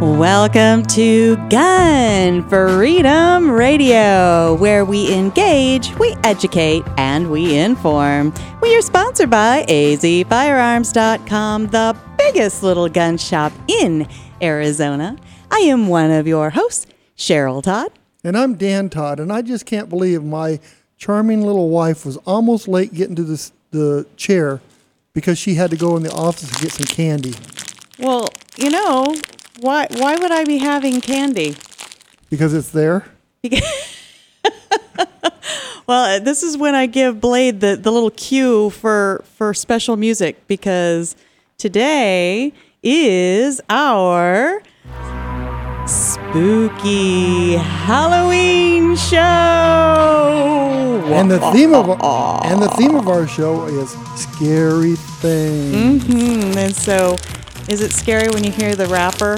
Welcome to Gun Freedom Radio, where we engage, we educate, and we inform. We are sponsored by azfirearms.com, the biggest little gun shop in Arizona. I am one of your hosts, Cheryl Todd. And I'm Dan Todd, and I just can't believe my charming little wife was almost late getting to this, the chair because she had to go in the office to get some candy. Well, you know, why why would I be having candy? Because it's there? well, this is when I give Blade the, the little cue for for special music because today is our spooky Halloween show. And the theme of and the theme of our show is scary things. Mm-hmm. And so, is it scary when you hear the wrapper,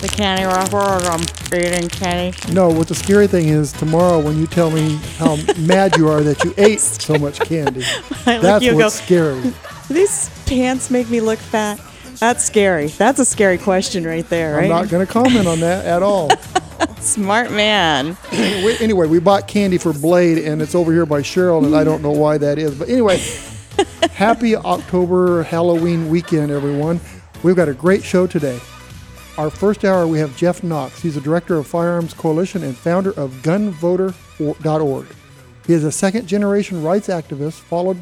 the candy wrapper, or I'm eating candy? No, what the scary thing is tomorrow when you tell me how mad you are that you ate so much candy. I That's what's go, scary. These pants make me look fat. That's scary. That's a scary question right there, right? I'm not going to comment on that at all. Smart man. Anyway, we bought candy for Blade, and it's over here by Cheryl, and I don't know why that is. But anyway, happy October Halloween weekend, everyone. We've got a great show today. Our first hour, we have Jeff Knox. He's the director of Firearms Coalition and founder of gunvoter.org. He is a second generation rights activist followed,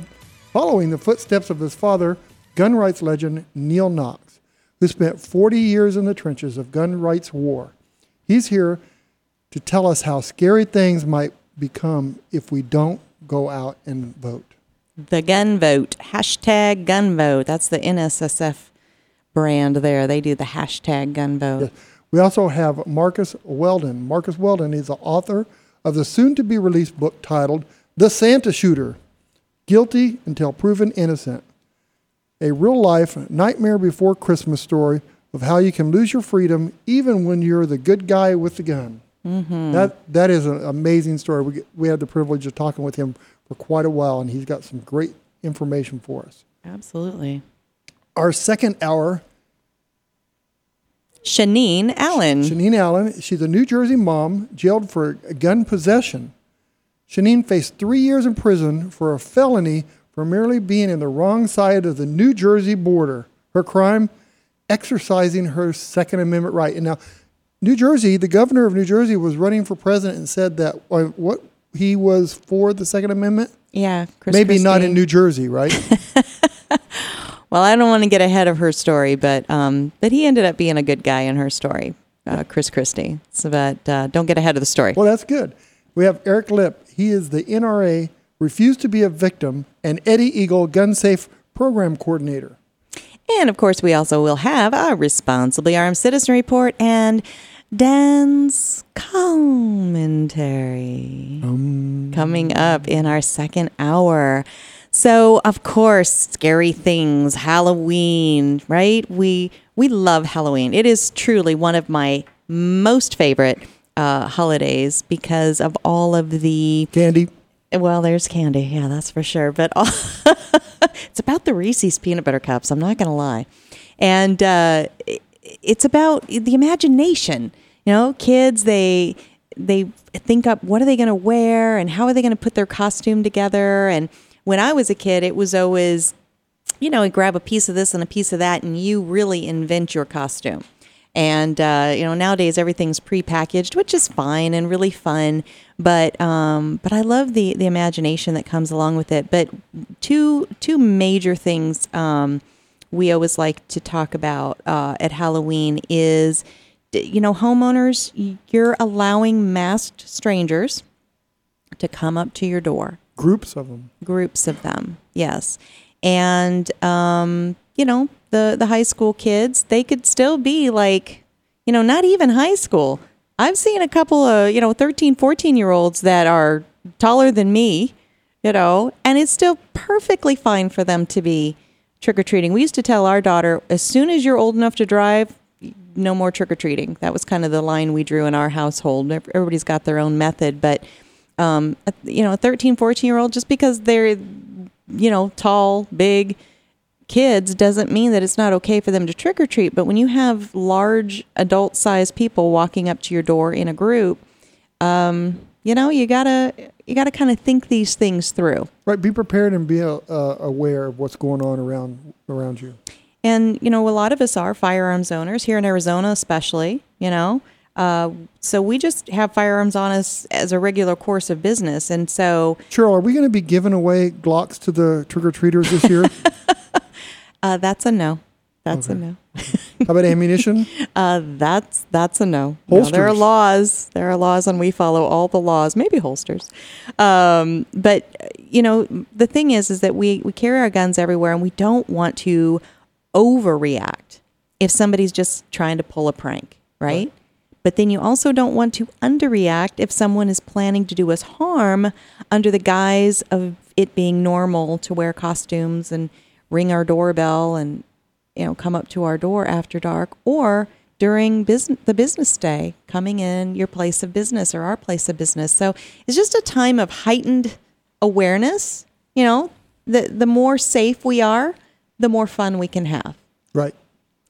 following the footsteps of his father, gun rights legend Neal Knox, who spent 40 years in the trenches of gun rights war. He's here to tell us how scary things might become if we don't go out and vote. The gun vote. Hashtag gun vote. That's the NSSF brand there. They do the hashtag gun vote. We also have Marcus Weldon. Marcus Weldon is the author of the soon to be released book titled The Santa Shooter Guilty Until Proven Innocent. A real life nightmare before Christmas story of how you can lose your freedom even when you're the good guy with the gun. Mm-hmm. That, that is an amazing story. We, we had the privilege of talking with him for quite a while, and he's got some great information for us. Absolutely. Our second hour Shaneen Allen. Shaneen Allen, she's a New Jersey mom jailed for gun possession. Shaneen faced three years in prison for a felony for merely being in the wrong side of the New Jersey border. Her crime, exercising her Second Amendment right. And now, New Jersey, the governor of New Jersey was running for president and said that uh, what he was for the Second Amendment. yeah, Chris Maybe not in New Jersey, right? Well, I don't want to get ahead of her story, but um, but he ended up being a good guy in her story, uh, Chris Christie. So, but uh, don't get ahead of the story. Well, that's good. We have Eric Lip. He is the NRA Refuse to Be a Victim and Eddie Eagle Gun Safe Program Coordinator. And of course, we also will have a responsibly armed citizen report and Dan's commentary coming up in our second hour. So, of course, scary things, Halloween, right? We we love Halloween. It is truly one of my most favorite uh, holidays because of all of the Candy. well, there's candy. Yeah, that's for sure. But all, it's about the Reese's peanut butter cups. I'm not going to lie. And uh, it's about the imagination. You know, kids, they they think up what are they going to wear and how are they going to put their costume together. And when I was a kid, it was always you know, grab a piece of this and a piece of that, and you really invent your costume. And uh, you know, nowadays everything's prepackaged, which is fine and really fun. But um, but I love the the imagination that comes along with it. But two two major things um, we always like to talk about uh, at Halloween is, you know, homeowners, you're allowing masked strangers to come up to your door Groups of them. groups of them yes and um, you know the the high school kids, they could still be like, you know, not even high school. I've seen a couple of, you know, 13, 14 year olds that are taller than me, you know, and it's still perfectly fine for them to be trick or treating. We used to tell our daughter, as soon as you're old enough to drive, no more trick or treating. That was kind of the line we drew in our household. Everybody's got their own method, but um, you know, a 13, 14 year old, just because they're, you know, tall, big kids doesn't mean that it's not okay for them to trick or treat. But when you have large adult sized people walking up to your door in a group, um, you know, you gotta you gotta kind of think these things through. Right. Be prepared and be uh, aware of what's going on around around you. And you know, a lot of us are firearms owners here in Arizona, especially. You know, uh, so we just have firearms on us as a regular course of business, and so. Cheryl, are we going to be giving away Glocks to the trick or treaters this year? uh, that's a no. That's okay. a no. How about ammunition? Uh, that's that's a no. no. There are laws. There are laws, and we follow all the laws. Maybe holsters, um, but you know the thing is, is that we we carry our guns everywhere, and we don't want to overreact if somebody's just trying to pull a prank, right? right. But then you also don't want to underreact if someone is planning to do us harm under the guise of it being normal to wear costumes and ring our doorbell and you know come up to our door after dark or during business the business day coming in your place of business or our place of business. So it's just a time of heightened awareness, you know, the the more safe we are, the more fun we can have. Right.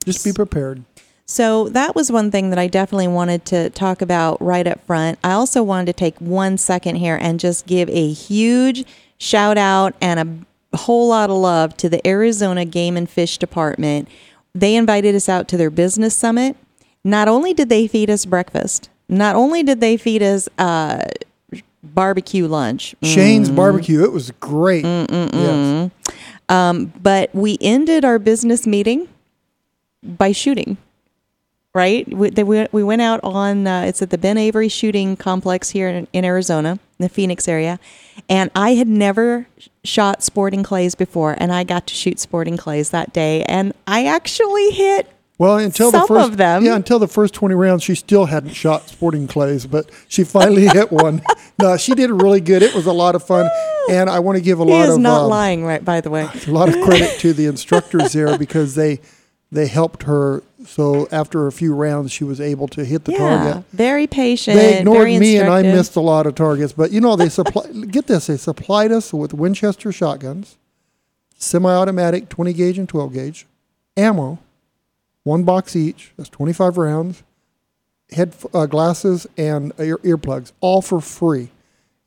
Just be prepared. So that was one thing that I definitely wanted to talk about right up front. I also wanted to take one second here and just give a huge shout out and a whole lot of love to the Arizona Game and Fish Department. They invited us out to their business summit. Not only did they feed us breakfast, not only did they feed us uh, barbecue lunch. Shane's mm. barbecue. It was great. Yes. Um, but we ended our business meeting by shooting right? We, they, we went out on, uh, it's at the Ben Avery Shooting Complex here in, in, Arizona, in the Phoenix area. And I had never shot sporting clays before, and I got to shoot sporting clays that day. And I actually hit well, until Some the first, of them. Yeah, until the first 20 rounds, she still hadn't shot sporting clays, but she finally hit one. No, she did really good. It was a lot of fun. And I want to give a he lot is of. not um, lying, right, by the way. A lot of credit to the instructors there because they they helped her. So after a few rounds, she was able to hit the yeah, target. Very patient. They ignored me, and I missed a lot of targets. But you know, they supply. get this, they supplied us with Winchester shotguns, semi-automatic, 20 gauge and 12 gauge, ammo, one box each. That's 25 rounds. Head uh, glasses and ear, earplugs, all for free,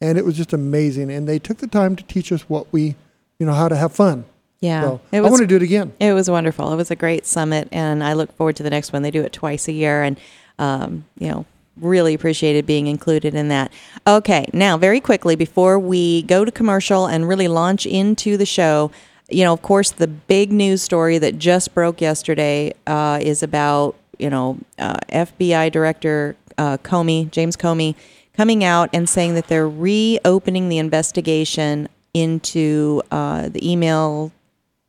and it was just amazing. And they took the time to teach us what we, you know, how to have fun. Yeah, so was, I want to do it again. It was wonderful. It was a great summit, and I look forward to the next one. They do it twice a year, and um, you know, really appreciated being included in that. Okay, now very quickly before we go to commercial and really launch into the show, you know, of course, the big news story that just broke yesterday uh, is about you know uh, FBI Director uh, Comey, James Comey, coming out and saying that they're reopening the investigation into uh, the email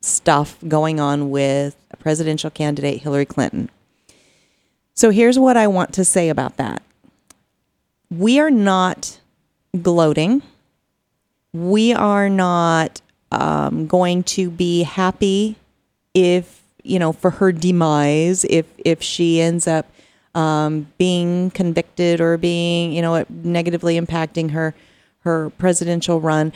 stuff going on with presidential candidate Hillary Clinton. So here's what I want to say about that. We are not gloating. We are not um, going to be happy if you know for her demise if if she ends up um, being convicted or being you know negatively impacting her her presidential run.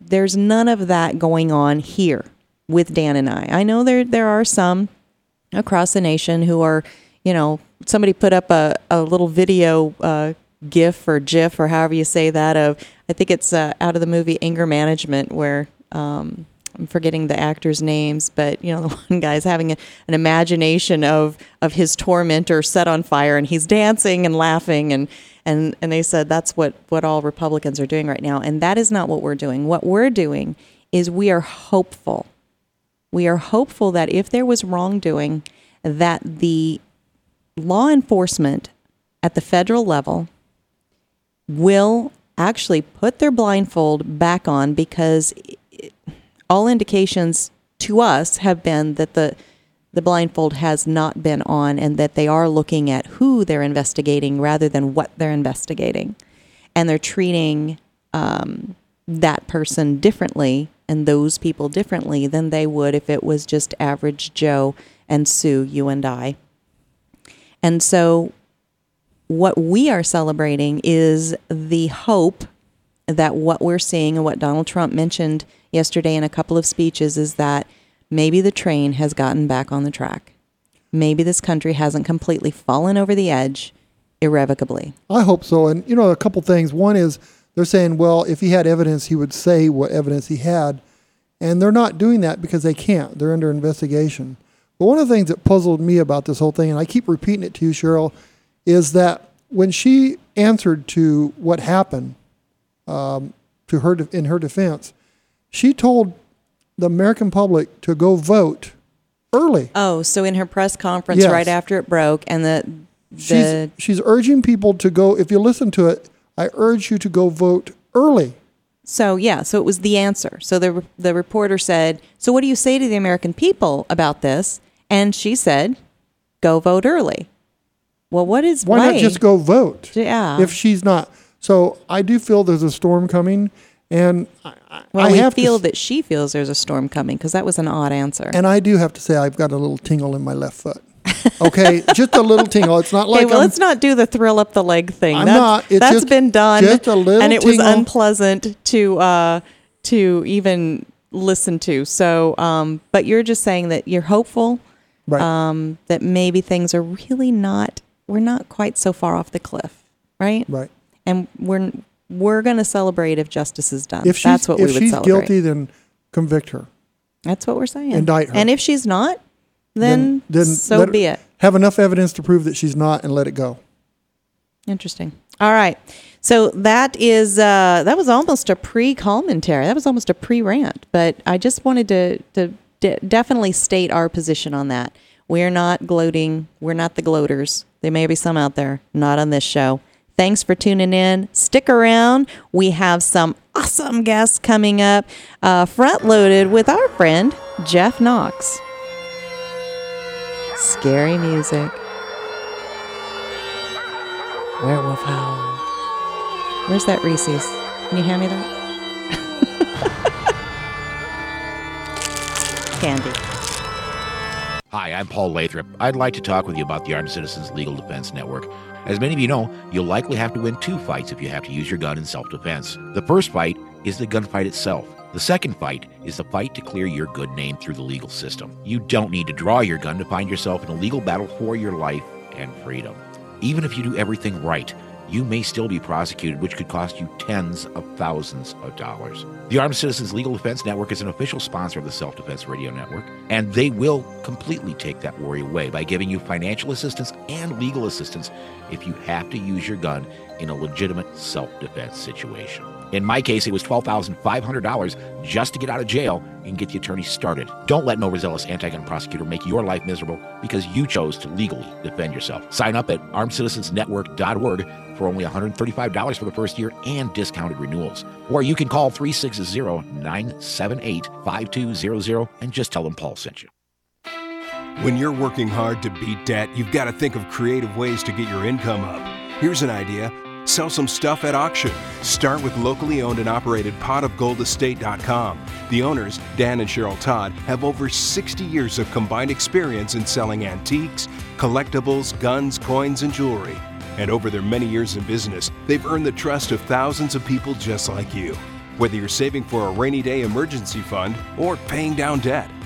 There's none of that going on here with Dan and I. I know there there are some across the nation who are, you know, somebody put up a, a little video uh, GIF or GIF or however you say that of I think it's uh, out of the movie Anger Management where um, I'm forgetting the actors' names, but you know the one guy's having a, an imagination of of his tormentor set on fire, and he's dancing and laughing, and and and they said that's what what all Republicans are doing right now, and that is not what we're doing. What we're doing is we are hopeful we are hopeful that if there was wrongdoing, that the law enforcement at the federal level will actually put their blindfold back on because all indications to us have been that the the blindfold has not been on and that they are looking at who they're investigating rather than what they're investigating. And they're treating um, that person differently and those people differently than they would if it was just average Joe and Sue, you and I. And so, what we are celebrating is the hope that what we're seeing and what Donald Trump mentioned yesterday in a couple of speeches is that maybe the train has gotten back on the track. Maybe this country hasn't completely fallen over the edge irrevocably. I hope so. And, you know, a couple things. One is they're saying, well, if he had evidence, he would say what evidence he had. And they're not doing that because they can't. They're under investigation. But one of the things that puzzled me about this whole thing, and I keep repeating it to you, Cheryl, is that when she answered to what happened um, to her in her defense, she told the American public to go vote early. Oh, so in her press conference Yes. right after it broke, and the She's, the she's urging people to go. If you listen to it, I urge you to go vote early. So yeah, so it was the answer. So the the reporter said, "So what do you say to the American people about this?" And she said, "Go vote early." Well, what is Why not just go vote? Yeah. If she's not, so I do feel there's a storm coming, and I, I- Well, I we feel to, that she feels there's a storm coming because that was an odd answer. and I do have to say I've got a little tingle in my left foot. Okay, just a little tingle. It's not like okay, well, I'm, let's not do the thrill up the leg thing. I'm that's, not. It's that's just- been done, just a little and it was unpleasant to uh, to even listen to. So, um, but you're just saying that you're hopeful right. um, that maybe things are really not. We're not quite so far off the cliff, right? right. And we're we're going to celebrate if justice is done. If That's what if we would she's celebrate. guilty, then convict her. That's what we're saying. Indict her. And if she's not, then, so let her- be it. Have enough evidence to prove that she's not, and let it go. Interesting. All right. So that is uh, that was almost a pre-commentary. That was almost a pre-rant. But I just wanted to to de- definitely state our position on that. We're not gloating. We're not the gloaters. There may be some out there, not on this show. Thanks for tuning in. Stick around. We have some awesome guests coming up, uh, front loaded with our friend Jeff Knox. Scary music. Werewolf howl. Where's that Reese's? Can you hand me that? Candy. Hi, I'm Paul Lathrop. I'd like to talk with you about the Armed Citizens Legal Defense Network. As many of you know, you'll likely have to win two fights if you have to use your gun in self defense. The first fight is the gunfight itself. The second fight is the fight to clear your good name through the legal system. You don't need to draw your gun to find yourself in a legal battle for your life and freedom. Even if you do everything right, you may still be prosecuted, which could cost you tens of thousands of dollars. The Armed Citizens Legal Defense Network is an official sponsor of the Self Defense Radio Network, and they will completely take that worry away by giving you financial assistance and legal assistance if you have to use your gun in a legitimate self defense situation. In my case, it was $12,500 just to get out of jail and get the attorney started. Don't let an overzealous anti gun prosecutor make your life miserable because you chose to legally defend yourself. Sign up at armedcitizensnetwork.org for only $135 for the first year and discounted renewals. Or you can call 360 978 5200 and just tell them Paul sent you. When you're working hard to beat debt, you've got to think of creative ways to get your income up. Here's an idea sell some stuff at auction. Start with locally owned and operated potofgoldestate.com. The owners, Dan and Cheryl Todd, have over 60 years of combined experience in selling antiques, collectibles, guns, coins, and jewelry. And over their many years in business, they've earned the trust of thousands of people just like you. Whether you're saving for a rainy day emergency fund or paying down debt,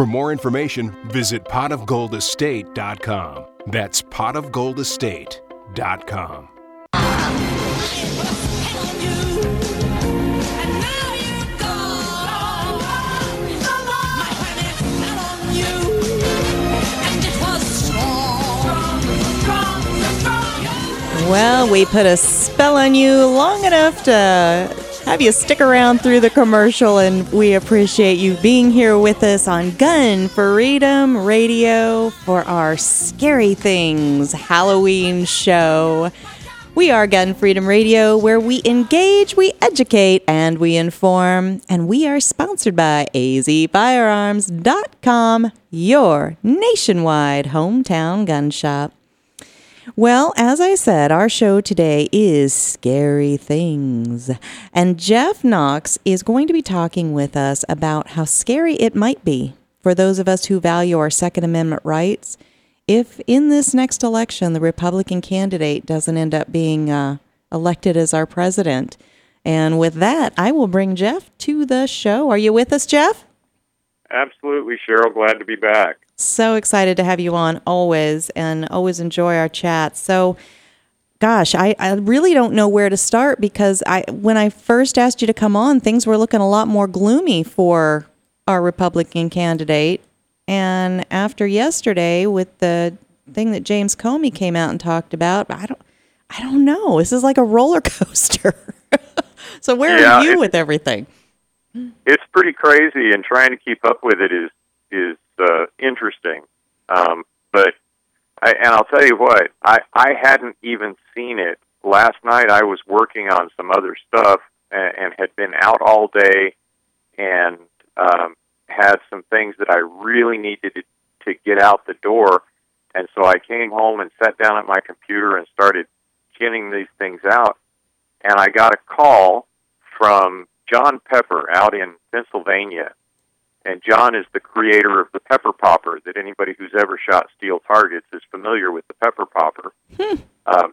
For more information, visit potofgoldestate.com. That's potofgoldestate.com. Well, we put a spell on you long enough to have you stick around through the commercial, and we appreciate you being here with us on Gun Freedom Radio for our Scary Things Halloween show. We are Gun Freedom Radio, where we engage, we educate, and we inform. And we are sponsored by azfirearms.com, your nationwide hometown gun shop. Well, as I said, our show today is Scary Things. And Jeff Knox is going to be talking with us about how scary it might be for those of us who value our Second Amendment rights if in this next election the Republican candidate doesn't end up being uh, elected as our president. And with that, I will bring Jeff to the show. Are you with us, Jeff? Absolutely, Cheryl. Glad to be back. So excited to have you on always and always enjoy our chat. So, gosh, I, I really don't know where to start because I when I first asked you to come on, things were looking a lot more gloomy for our Republican candidate. And after yesterday with the thing that James Comey came out and talked about, I don't I don't know. This is like a roller coaster. so where Yeah, are you with everything? It's pretty crazy, and trying to keep up with it is is uh, interesting. Um, but I, and I'll tell you what, I I hadn't even seen it last night. I was working on some other stuff and, and had been out all day, and um, had some things that I really needed to, to get out the door. And so I came home and sat down at my computer and started getting these things out. And I got a call from John Pepper out in Pennsylvania. And John is the creator of the pepper popper that anybody who's ever shot steel targets is familiar with the pepper popper. um,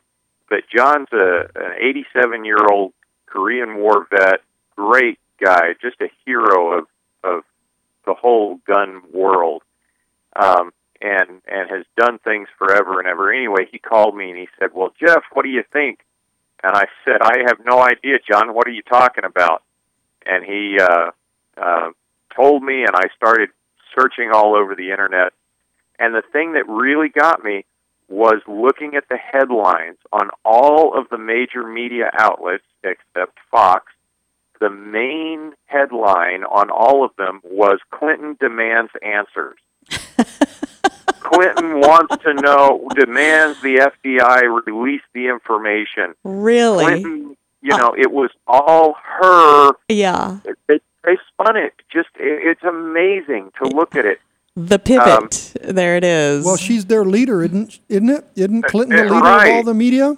but John's a, an 87 year old Korean War vet, great guy, just a hero of, of the whole gun world. Um, and and has done things forever and ever. Anyway, he called me and he said, "Well, Jeff, what do you think?" And I said, "I have no idea, John. What are you talking about?" And he uh, uh, told me, and I started searching all over the internet. And the thing that really got me was looking at the headlines on all of the major media outlets except Fox. The main headline on all of them was Clinton demands answers. Clinton wants to know, demands the FBI release the information. Really? Clinton, you uh. know, it was all her. Yeah. They, they spun it. Just, it, it's amazing to look at it. The pivot. there it is. Well, she's their leader, isn't isn't it? Isn't Clinton the uh, leader of all the media?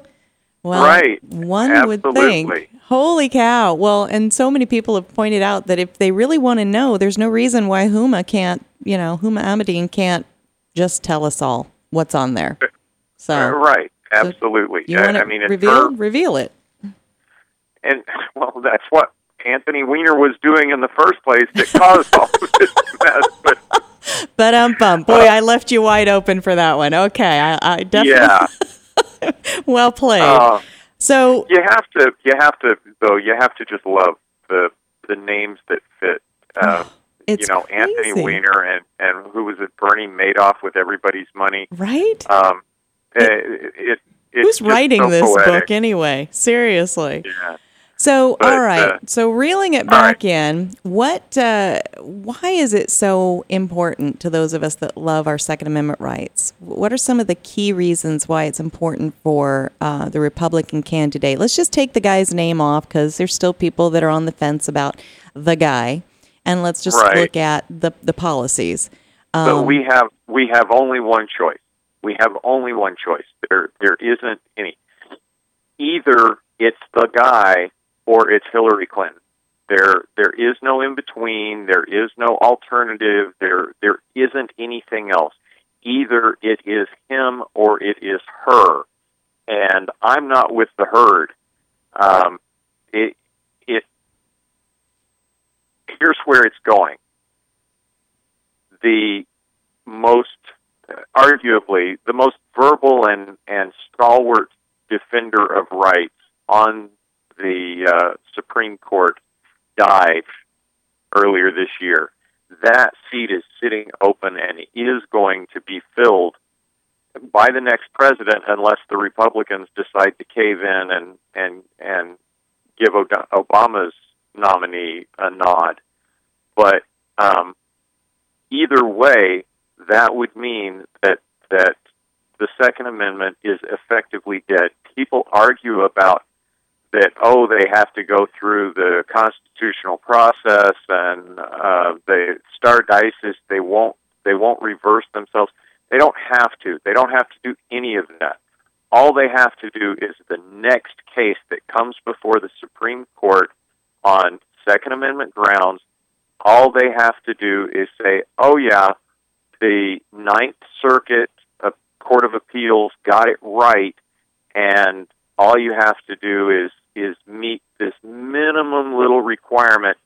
Well, Right. One would think. Holy cow. Well, and so many people have pointed out that if they really want to know, there's no reason why Huma can't, you know, Huma Ahmadine can't just tell us all what's on there. So, Uh, right. Absolutely. you I- want to I mean, it's reveal? her- Reveal it. and well, that's what Anthony Weiner was doing in the first place that caused all of this mess. But But um, bum. Boy, I left you wide open for that one. Okay, I, I definitely yeah, well played. uh, so, you have to, you have to, though, you have to just love the the names that fit. Uh, it's you know, Anthony. Weiner and and who was it? Bernie Madoff with everybody's money. right? Um, it, it, it's Who's writing so this poetic. book anyway? Seriously. Yeah. So, But, all right. uh, so, reeling it back in, what? Uh, why is it so important to those of us that love our Second Amendment rights? What are some of the key reasons why it's important for uh, the Republican candidate? Let's just take the guy's name off because there's still people that are on the fence about the guy, and let's just Right. look at the the policies. But Um, we have we have only one choice. We have only one choice. There there isn't any. Either it's the guy or it's Hillary Clinton. There there is no in between. There is no alternative. There there isn't anything else. Either it is him or it is her. And I'm not with the herd. Um, it it here's where it's going. The most, arguably, the most verbal and, and stalwart defender of rights on the uh, Supreme Court died earlier this year. That seat is sitting open and is going to be filled by the next president unless the Republicans decide to cave in and and and give Obama's nominee a nod. But um, either way, that would mean that that the Second Amendment is effectively dead. People argue about that. Oh, they have to go through the constitutional process and uh, they stare decisis. They won't. They won't reverse themselves. They don't have to. They don't have to do any of that. All they have to do is the next case that comes before the Supreme Court on Second Amendment grounds. All they have to do is say, "Oh yeah, the Ninth Circuit uh, Court of Appeals got it right," and all you have to do is is meet this minimum little requirement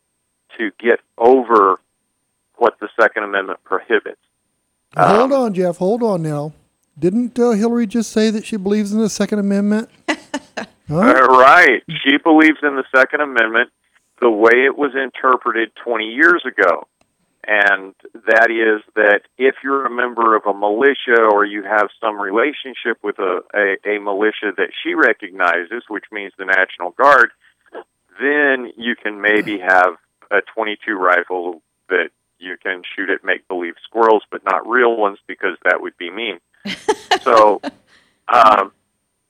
to get over what the Second Amendment prohibits. hold um, on, Jeff. Hold on now. Didn't uh, Hillary just say that she believes in the Second Amendment? huh? uh, right. She believes in the Second Amendment the way it was interpreted 20 years ago. And that is that if you're a member of a militia or you have some relationship with a, a, a militia that she recognizes, which means the National Guard, then you can maybe have a 22 rifle that you can shoot at make believe squirrels, but not real ones because that would be mean. so, um,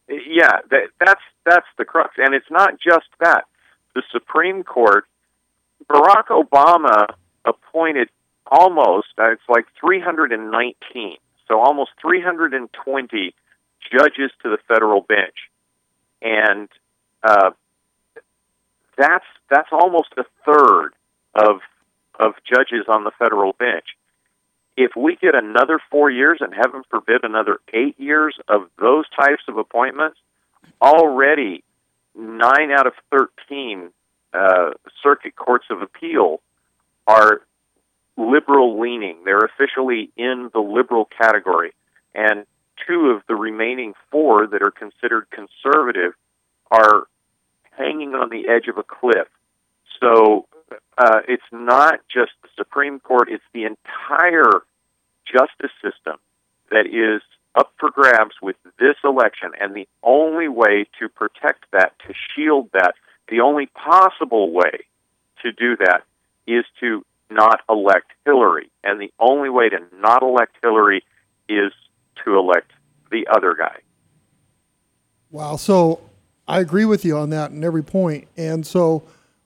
yeah, that, that's that's the crux, and it's not just that. The Supreme Court, Barack Obama appointed almost uh, it's like 319, so almost 320 judges to the federal bench, and uh, that's that's almost a third of of judges on the federal bench. If we get another four years, and heaven forbid another eight years of those types of appointments, already nine out of 13 uh, circuit courts of appeal are liberal leaning. They're officially in the liberal category. And two of the remaining four that are considered conservative are hanging on the edge of a cliff. So uh, it's not just the Supreme Court, it's the entire justice system that is up for grabs with this election. And the only way to protect that, to shield that, the only possible way to do that is to not elect Hillary. And the only way to not elect Hillary is to elect the other guy. Wow. So I agree with you on that in every point. And so,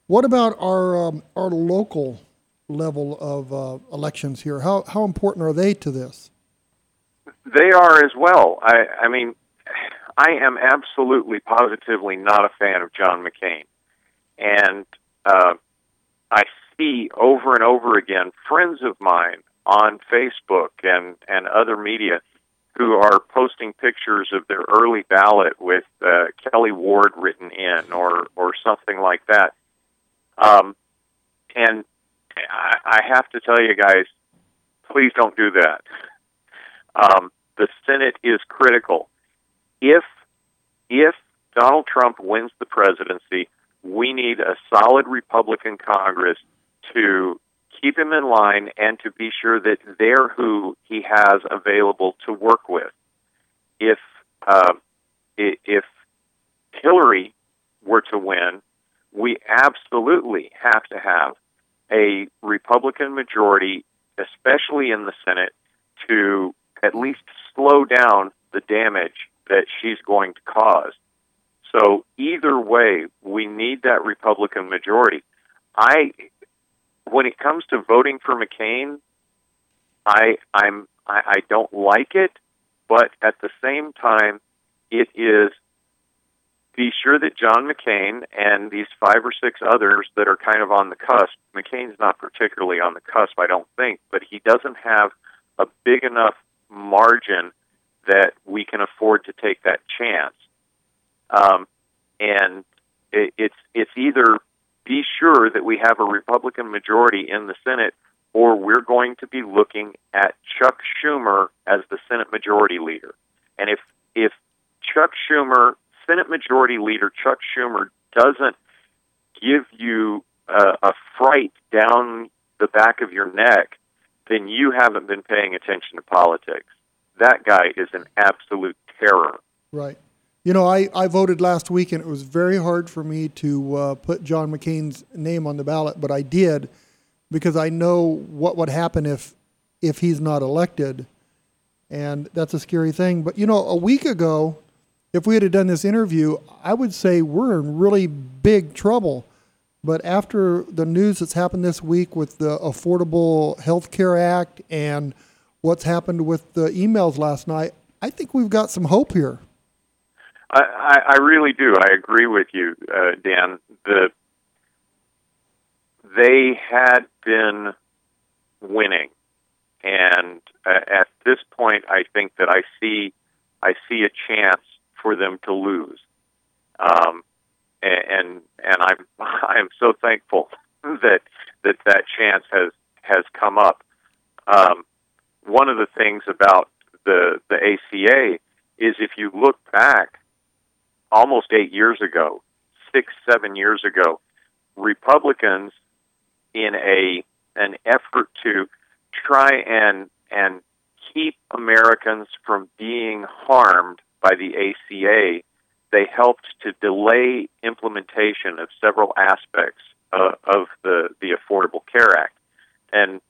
what about our um, our local level of uh, elections here? How how important are they to this? They are as well. I I mean, I am absolutely positively not a fan of John McCain, and uh, I see over and over again friends of mine on Facebook and and other media who are posting pictures of their early ballot with uh, Kelli Ward written in or or something like that. Um, and I, I have to tell you guys, please don't do that. Um, the Senate is critical. If if Donald Trump wins the presidency, we need a solid Republican Congress to keep him in line and to be sure that they're who he has available to work with. If uh, if Hillary were to win, we absolutely have to have a Republican majority, especially in the Senate, to at least slow down the damage that she's going to cause. So either way, we need that Republican majority. I when it comes to voting for McCain, I I'm I, I don't like it, but at the same time, it is be sure that John McCain and these five or six others that are kind of on the cusp. McCain's not particularly on the cusp, I don't think, but he doesn't have a big enough margin that we can afford to take that chance. Um, and it, it's it's either be sure that we have a Republican majority in the Senate, or we're going to be looking at Chuck Schumer as the Senate Majority Leader. And if if Chuck Schumer, Senate Majority Leader Chuck Schumer, doesn't give you a, a fright down the back of your neck, then you haven't been paying attention to politics. that guy is an absolute terror. Right. You know, I, I voted last week, and it was very hard for me to uh, put John McCain's name on the ballot, but I did because I know what would happen if if he's not elected, and that's a scary thing. But you know, a week ago, if we had done this interview, I would say we're in really big trouble. But after the news that's happened this week with the Affordable Health Care Act and what's happened with the emails last night, I think we've got some hope here. I, I, really do. I agree with you, uh, Dan. The they had been winning, and uh, at this point, I think that I see I see a chance for them to lose. Um, and and I'm I'm so thankful that that that chance has has come up. Um, one of the things about the the ACA is if you look back almost eight years ago, six seven years ago, Republicans in a an effort to try and and keep Americans from being harmed by the ACA they helped to delay implementation of several aspects uh, of the, the Affordable Care Act. And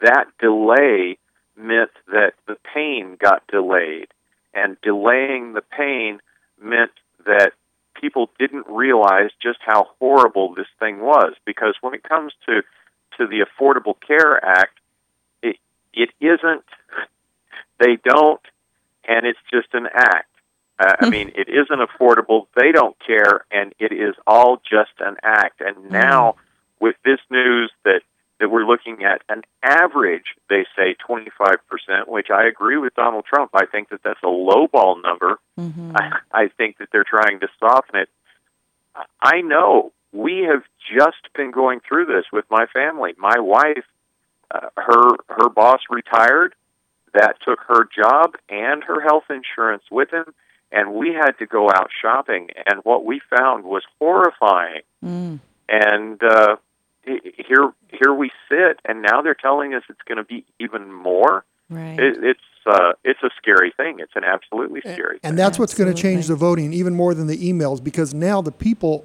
that delay meant that the pain got delayed. And delaying the pain meant that people didn't realize just how horrible this thing was. Because when it comes to, to the Affordable Care Act, it, it isn't, they don't, and it's just an act uh, I hmm. mean, it isn't affordable. They don't care, and it is all just an act. And hmm. now, with this news that that we're looking at an average, they say 25%, which I agree with Donald Trump. I think that that's a lowball number. Mm-hmm. I, I think that they're trying to soften it. I know we have just been going through this with my family. My wife, uh, her her boss retired. That took her job and her health insurance with him and we had to go out shopping, and what we found was horrifying. Mm. And uh, here, here we sit, and now they're telling us it's going to be even more. Right. It, it's uh, it's a scary thing. It's an absolutely scary. And, and that's what's going to change the voting even more than the emails because now the people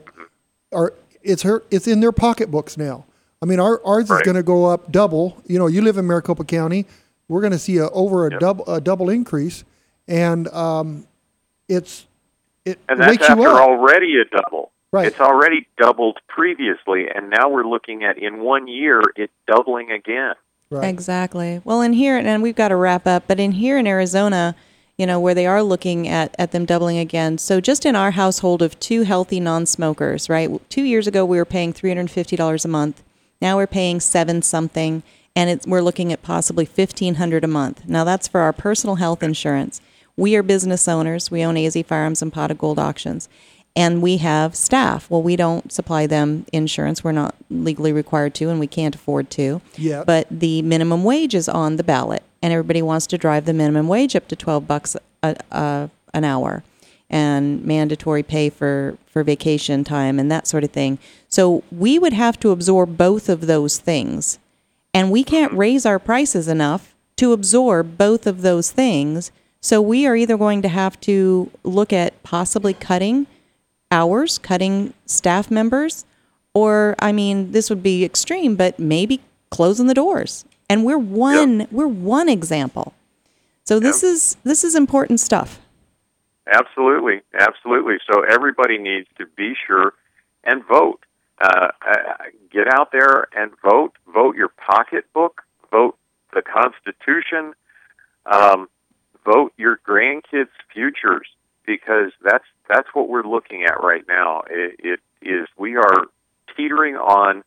are it's her it's in their pocketbooks now. I mean, our, ours right. is going to go up double. You know, you live in Maricopa County. We're going to see a, over a yep. double a double increase, and um, it's it and that's wakes after you up. already a double. Right. It's already doubled previously, and now we're looking at in one year it doubling again. Right. Exactly. Well, in here, and we've got to wrap up, but in here in Arizona, you know, where they are looking at, at them doubling again. So just in our household of two healthy non-smokers, right? Two years ago, we were paying $350 a month. Now we're paying seven something, and we're looking at possibly 1500 a month. Now that's for our personal health insurance. We are business owners. We own AZ Firearms and Pot of Gold Auctions. And we have staff. Well, we don't supply them insurance. We're not legally required to, and we can't afford to. Yeah. But the minimum wage is on the ballot, and everybody wants to drive the minimum wage up to 12 bucks a, a, an hour and mandatory pay for, for vacation time and that sort of thing. So we would have to absorb both of those things. And we can't raise our prices enough to absorb both of those things so we are either going to have to look at possibly cutting hours, cutting staff members, or I mean, this would be extreme, but maybe closing the doors. And we're one yep. we're one example. So this yep. is this is important stuff. Absolutely, absolutely. So everybody needs to be sure and vote. Uh, uh, get out there and vote. Vote your pocketbook. Vote the Constitution. Um, vote your grandkids' futures because that's that's what we're looking at right now. It, it is we are teetering on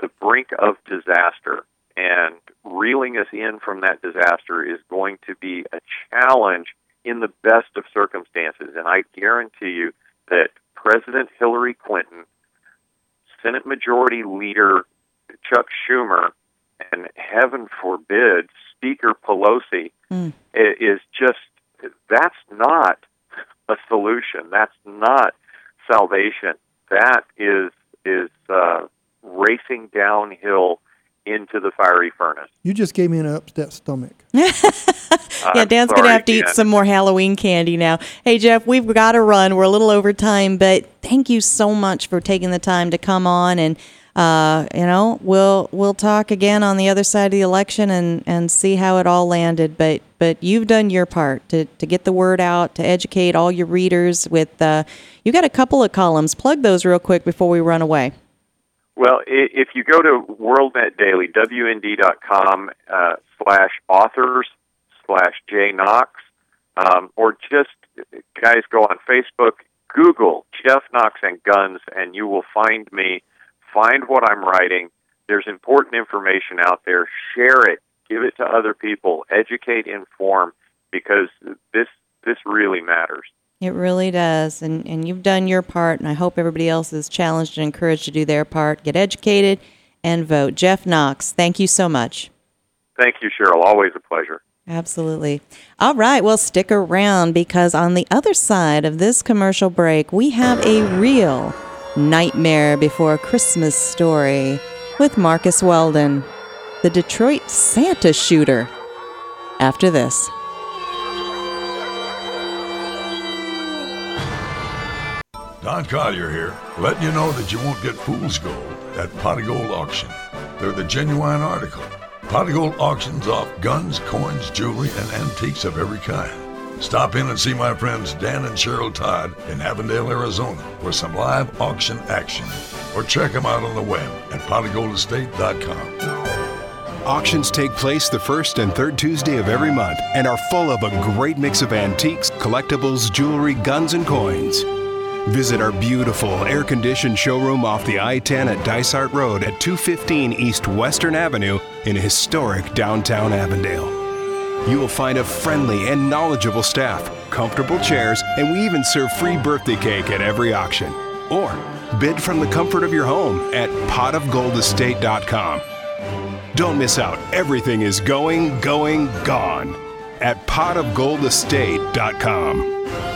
the brink of disaster, and reeling us in from that disaster is going to be a challenge in the best of circumstances. And I guarantee you that President Hillary Clinton, Senate Majority Leader Chuck Schumer, and heaven forbid, Speaker Pelosi mm. is just that's not a solution. That's not salvation. That is is uh, racing downhill into the fiery furnace. You just gave me an upset stomach. yeah, Dan's gonna have to eat Dan. some more Halloween candy now. Hey, Jeff, we've got to run. We're a little over time, but thank you so much for taking the time to come on and. Uh, you know, we'll we'll talk again on the other side of the election and, and see how it all landed. But but you've done your part to, to get the word out, to educate all your readers. With uh, you got a couple of columns. Plug those real quick before we run away. Well, if you go to WorldNet Daily, WND.com uh, slash authors slash J Knox, um, or just guys go on Facebook, Google Jeff Knox and Guns, and you will find me. Find what I'm writing. There's important information out there. Share it. Give it to other people. Educate, inform, because this this really matters. It really does. And, and you've done your part, and I hope everybody else is challenged and encouraged to do their part. Get educated and vote. Jeff Knox, thank you so much. Thank you, Cheryl. Always a pleasure. Absolutely. All right, well, stick around because on the other side of this commercial break, we have a real Nightmare Before Christmas story with Marcus Weldon, the Detroit Santa shooter. After this. Don Collier here, letting you know that you won't get fool's gold at Pot of Gold Auction. They're the genuine article. Pot of Gold auctions off guns, coins, jewelry, and antiques of every kind. Stop in and see my friends Dan and Cheryl Todd in Avondale, Arizona for some live auction action. Or check them out on the web at potofgoldestate.com. Auctions take place the first and third Tuesday of every month and are full of a great mix of antiques, collectibles, jewelry, guns, and coins. Visit our beautiful air conditioned showroom off the I 10 at Dysart Road at 215 East Western Avenue in historic downtown Avondale. You will find a friendly and knowledgeable staff, comfortable chairs, and we even serve free birthday cake at every auction. Or bid from the comfort of your home at potofgoldestate.com. Don't miss out. Everything is going, going, gone at potofgoldestate.com.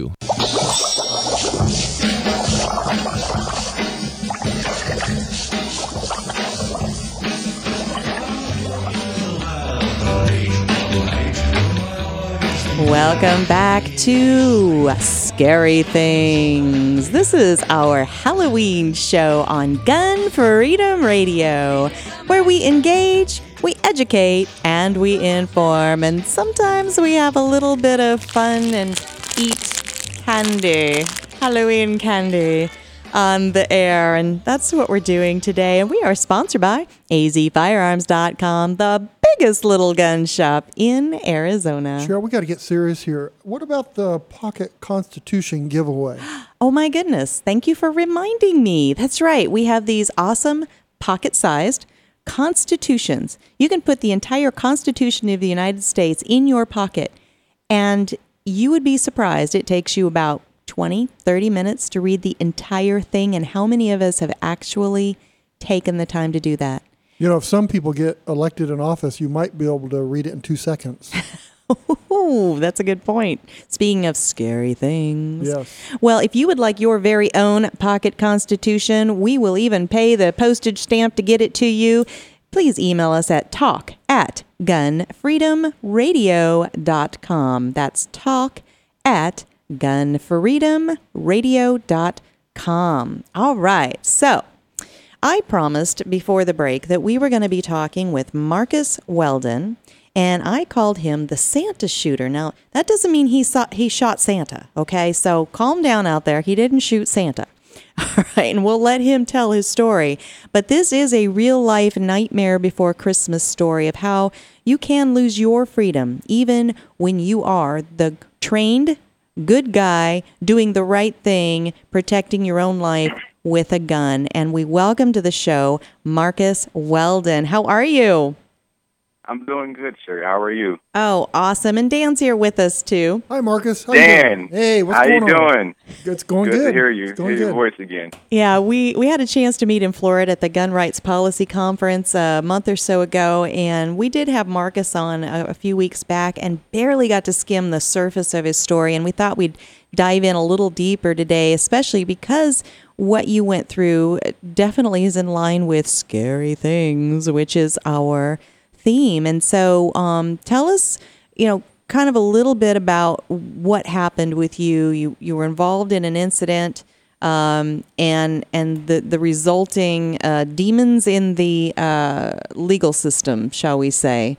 Welcome back to Scary Things. This is our Halloween show on Gun Freedom Radio, where we engage, we educate, and we inform. And sometimes we have a little bit of fun and eat candy, Halloween candy on the air. And that's what we're doing today. And we are sponsored by azfirearms.com, the biggest little gun shop in Arizona. Cheryl, we got to get serious here. What about the Pocket Constitution giveaway? Oh my goodness. Thank you for reminding me. That's right. We have these awesome pocket sized constitutions. You can put the entire Constitution of the United States in your pocket, and you would be surprised. It takes you about 20, 30 minutes to read the entire thing. And how many of us have actually taken the time to do that? You know, if some people get elected in office, you might be able to read it in two seconds. Ooh, that's a good point. Speaking of scary things. Yes. Well, if you would like your very own pocket constitution, we will even pay the postage stamp to get it to you. Please email us at talk at gunfreedomradio.com. That's talk at gunfreedomradio.com. All right. So, I promised before the break that we were going to be talking with Marcus Weldon, and I called him the Santa shooter. Now, that doesn't mean he saw, he shot Santa, okay? So calm down out there. He didn't shoot Santa. All right, and we'll let him tell his story. But this is a real life nightmare before Christmas story of how you can lose your freedom even when you are the trained good guy doing the right thing, protecting your own life with a gun. And we welcome to the show Marcus Weldon. How are you? I'm doing good, sir. How are you? Oh, awesome. And Dan's here with us too. Hi, Marcus. How Dan. You doing? Hey, what's How going you on? doing? It's going good. good. to hear you. It's going hear good. your voice again. Yeah, we, we had a chance to meet in Florida at the Gun Rights Policy Conference a month or so ago, and we did have Marcus on a, a few weeks back and barely got to skim the surface of his story. And we thought we'd dive in a little deeper today, especially because what you went through definitely is in line with scary things, which is our theme. And so, um, tell us, you know, kind of a little bit about what happened with you. You you were involved in an incident, um, and and the the resulting uh, demons in the uh, legal system, shall we say?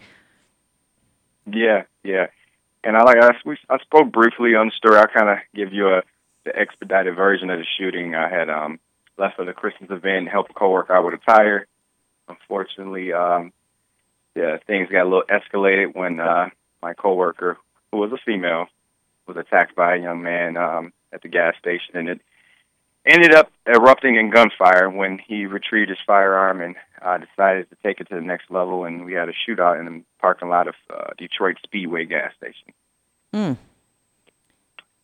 Yeah, yeah. And I like I, we, I spoke briefly on the story. I'll kind of give you a the expedited version of the shooting. I had um, left for the Christmas event, helped a coworker out with a tire. Unfortunately, um, yeah, things got a little escalated when uh, my coworker, who was a female, was attacked by a young man um, at the gas station, and it ended up erupting in gunfire when he retrieved his firearm and uh, decided to take it to the next level. And we had a shootout in the parking lot of uh, Detroit Speedway gas station. Mm.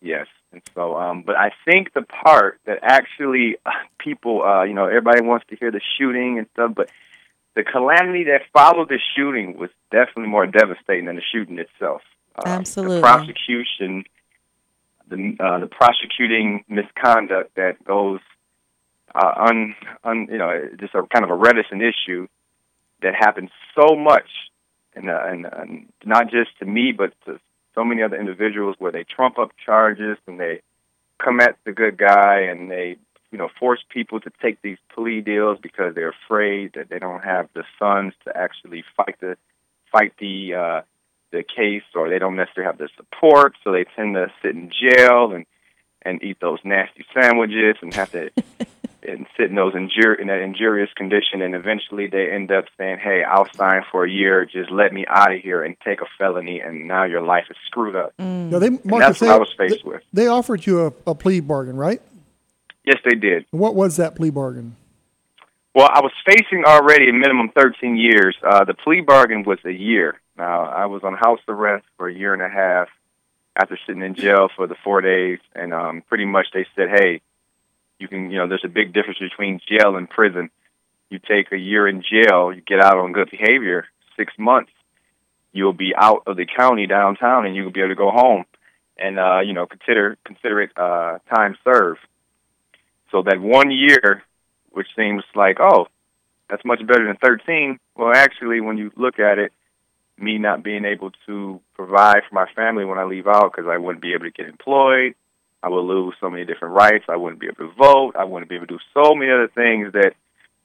Yes. And so, um, but I think the part that actually uh, people, uh, you know, everybody wants to hear the shooting and stuff, but the calamity that followed the shooting was definitely more devastating than the shooting itself. Uh, Absolutely. The prosecution, the uh, the prosecuting misconduct that goes uh, un, un, you know, just a kind of a reticent issue that happens so much, and, uh, and, and not just to me, but to so many other individuals where they trump up charges and they come at the good guy and they you know force people to take these plea deals because they're afraid that they don't have the funds to actually fight the fight the uh the case or they don't necessarily have the support so they tend to sit in jail and and eat those nasty sandwiches and have to and sit in those injur- in that injurious condition and eventually they end up saying hey i'll sign for a year. Just let me out of here and take a felony and now your life is screwed up. Yeah, they, and that's what they, i was faced they, with. they offered you a, a plea bargain, right? Yes they did What was that plea bargain? Well, I was facing already a minimum 13 years. Uh, the plea bargain was a year. Now, I was on house arrest for a year and a half after sitting in jail for the four days, and um, pretty much they said, hey, you can, you know, there's a big difference between jail and prison. You take a year in jail, you get out on good behavior, six months, you'll be out of the county downtown, and you'll be able to go home, and uh, you know, consider consider it uh, time served. So that one year which seems like, oh, that's much better than 13. Well, actually, when you look at it, me not being able to provide for my family when I leave out because I wouldn't be able to get employed, I would lose so many different rights. I wouldn't be able to vote. I wouldn't be able to do so many other things that,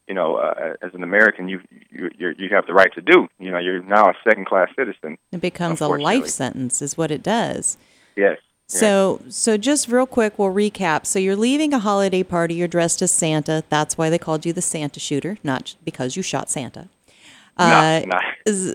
you know, uh, as an American, you you you're, you have the right to do. You know, you're now a second class citizen. It becomes a life sentence, is what it does. Yes. So, so just real quick, we'll recap. So you're leaving a holiday party. You're dressed as Santa. That's why they called you the Santa shooter, not because you shot Santa. Uh,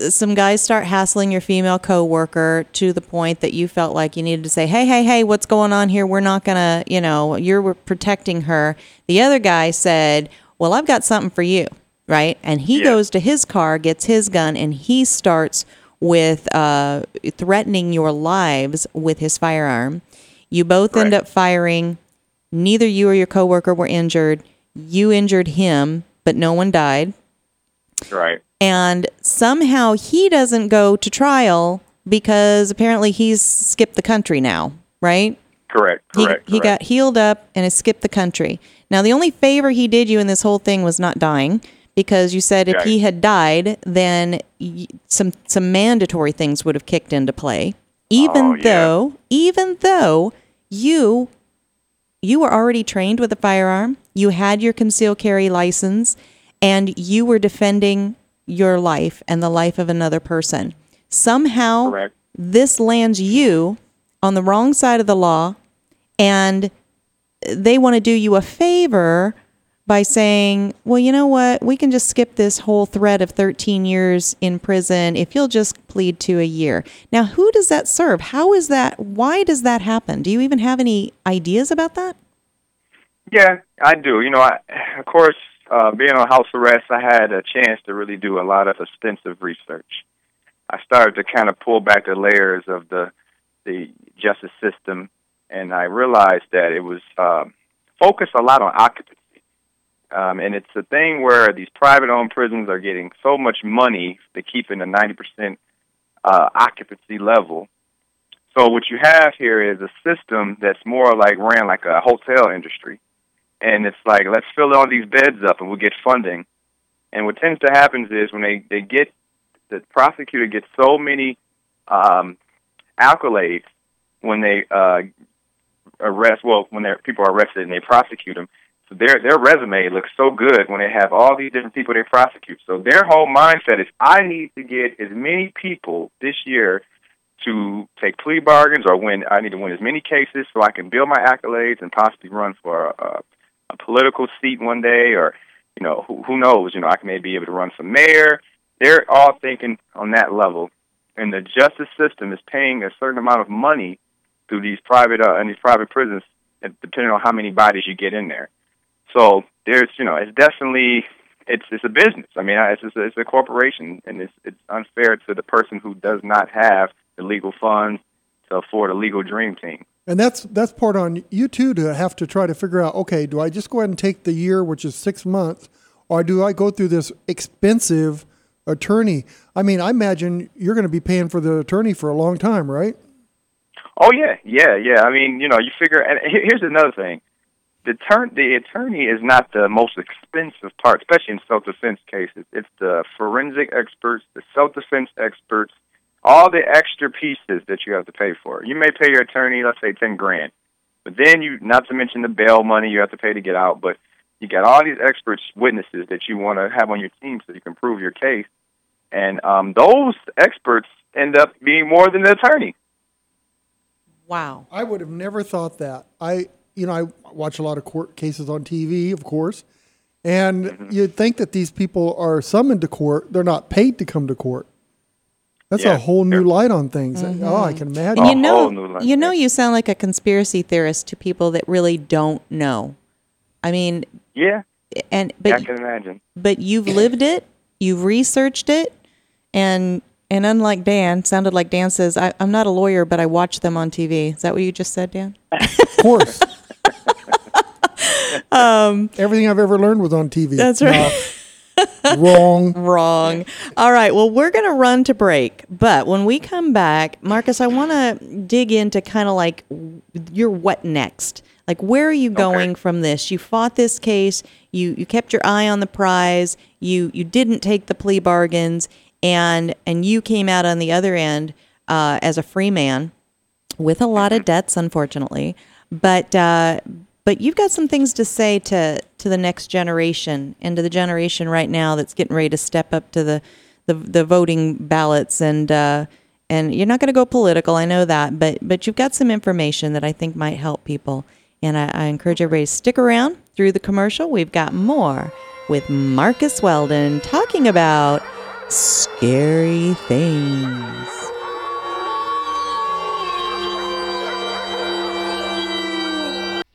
some guys start hassling your female coworker to the point that you felt like you needed to say, "Hey, hey, hey, what's going on here? We're not gonna, you know, you're protecting her." The other guy said, "Well, I've got something for you." Right? And he Yeah. goes to his car, gets his gun, and he starts with uh, threatening your lives with his firearm. You both end up firing. Neither you or your coworker were injured. You injured him, but no one died Right. and somehow he doesn't go to trial because apparently he's skipped the country now, right? Correct. He, Correct. he got correct. healed up and has skipped the country. Now, the only favor he did you in this whole thing was not dying because you said if he had died, then y- some some mandatory things would have kicked into play. Even Oh, yeah. though, even though you you were already trained with a firearm, you had your concealed carry license, and you were defending your life and the life of another person. Somehow, Correct. this lands you on the wrong side of the law, and they want to do you a favor by saying, well, you know what? We can just skip this whole thread of 13 years in prison if you'll just plead to a year. Now, who does that serve? How is that? Why does that happen? Do you even have any ideas about that? Yeah, I do. You know, I, of course, uh, being on house arrest, I had a chance to really do a lot of extensive research. I started to kind of pull back the layers of the the justice system, and I realized that it was um, focused a lot on occupancy. Um, and it's a thing where these private-owned prisons are getting so much money to keep in a 90% uh, occupancy level. So what you have here is a system that's more like ran like a hotel industry and it's like let's fill all these beds up and we'll get funding. And what tends to happen is when they they get the prosecutor gets so many um, accolades when they uh, arrest well when people are arrested and they prosecute them. So their their resume looks so good when they have all these different people they prosecute. So their whole mindset is I need to get as many people this year to take plea bargains or win I need to win as many cases so I can build my accolades and possibly run for a, a political seat one day, or you know, who, who knows? You know, I may be able to run for mayor. They're all thinking on that level, and the justice system is paying a certain amount of money through these private uh, and these private prisons, depending on how many bodies you get in there. So there's, you know, it's definitely it's it's a business. I mean, it's it's a, it's a corporation, and it's it's unfair to the person who does not have the legal funds to afford a legal dream team. And that's that's part on you too to have to try to figure out. Okay, do I just go ahead and take the year, which is six months, or do I go through this expensive attorney? I mean, I imagine you're going to be paying for the attorney for a long time, right? Oh yeah, yeah, yeah. I mean, you know, you figure. And here's another thing: the turn the attorney is not the most expensive part, especially in self defense cases. It's the forensic experts, the self defense experts, all the extra pieces that you have to pay for. You may pay your attorney, let's say ten grand, but then you, not to mention the bail money you have to pay to get out, but you got all these experts, witnesses that you want to have on your team so you can prove your case, and um, those experts end up being more than the attorney. Wow. I would have never thought that. I, you know, I watch a lot of court cases on TV, of course, and Mm-hmm. you'd think that these people are summoned to court. They're not paid to come to court. That's Yeah, a whole new light on things. Oh, I can imagine. And you know, whole new line, you know, you sound like a conspiracy theorist to people that really don't know. I mean, Yeah, and but I can imagine. but you've lived it, you've researched it, and and unlike Dan, sounded like Dan says, I, "I'm not a lawyer, but I watch them on TV." Is that what you just said, Dan? Of course. Everything I've ever learned was on TV. Um, That's right. No. wrong. Wrong. All right. Well, we're going to run to break. But when we come back, Marcus, I want to dig into kind of like your what next. Like, where are you going from this? You fought this case. You you kept your eye on the prize. You you didn't take the plea bargains, and and you came out on the other end uh, as a free man with a lot of debts, unfortunately. But uh, but you've got some things to say to to the next generation and to the generation right now that's getting ready to step up to the the, the voting ballots and uh, and you're not going to go political. I know that, but but you've got some information that I think might help people. And I, I encourage everybody to stick around through the commercial. We've got more with Marcus Weldon talking about scary things.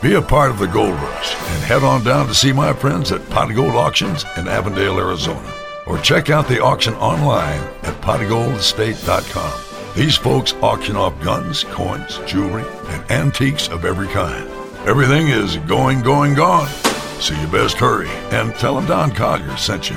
Be a part of the gold rush and head on down to see my friends at Pot Gold Auctions in Avondale, Arizona. Or check out the auction online at potofgoldestate.com. These folks auction off guns, coins, jewelry, and antiques of every kind. Everything is going, going, gone. So you best hurry and tell them Don Collier sent you.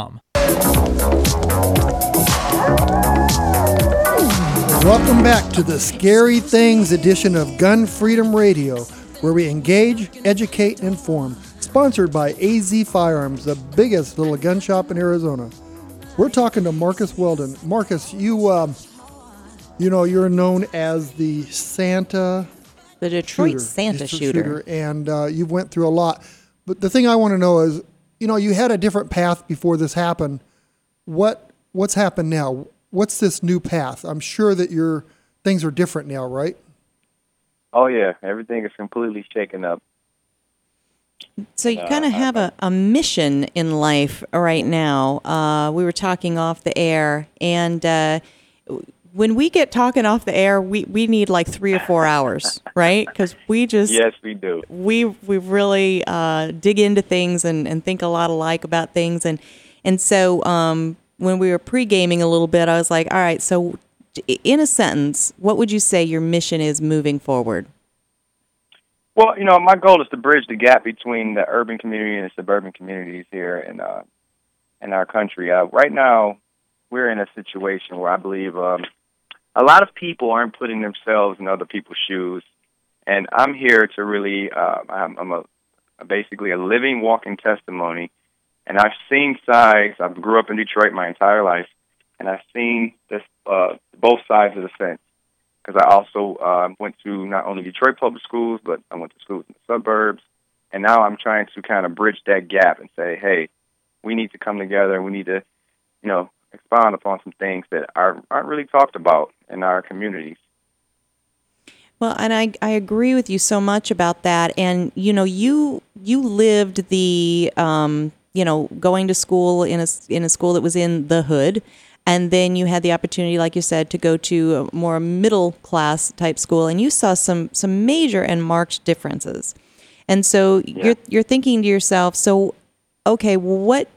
Welcome back to the Scary Things edition of Gun Freedom Radio, where we engage, educate, and inform. Sponsored by AZ Firearms, the biggest little gun shop in Arizona. We're talking to Marcus Weldon. Marcus, you, um, you know, you're known as the Santa, the Detroit shooter, Santa shooter, shooter. and uh, you've went through a lot. But the thing I want to know is, you know, you had a different path before this happened. What what's happened now? What's this new path? I'm sure that your things are different now, right? Oh yeah, everything is completely shaken up. So you Uh, kind of have a, a mission in life right now. Uh, we were talking off the air, and uh, when we get talking off the air, we, we need like three or four hours, right? Because we just Yes, we do. we we really uh, dig into things and, and think a lot alike about things, and and so um, when we were pre gaming a little bit, I was like, all right, so in a sentence, what would you say your mission is moving forward? Well, you know, my goal is to bridge the gap between the urban community and the suburban communities here in uh, in our country. Uh, right now, we're in a situation where I believe um, a lot of people aren't putting themselves in other people's shoes, and I'm here to really. Uh, I'm, I'm a basically a living, walking testimony, and I've seen sides. I grew up in Detroit my entire life, and I've seen this uh, both sides of the fence because I also uh, went to not only Detroit public schools, but I went to schools in the suburbs. And now I'm trying to kind of bridge that gap and say, hey, we need to come together. We need to, you know, expound upon some things that are, aren't really talked about in our communities. Well, and I, I agree with you so much about that. And you know, you you lived the um, you know going to school in a in a school that was in the hood, and then you had the opportunity, like you said, to go to a more middle class type school, and you saw some some major and marked differences. And so you're you're thinking to yourself, so okay, what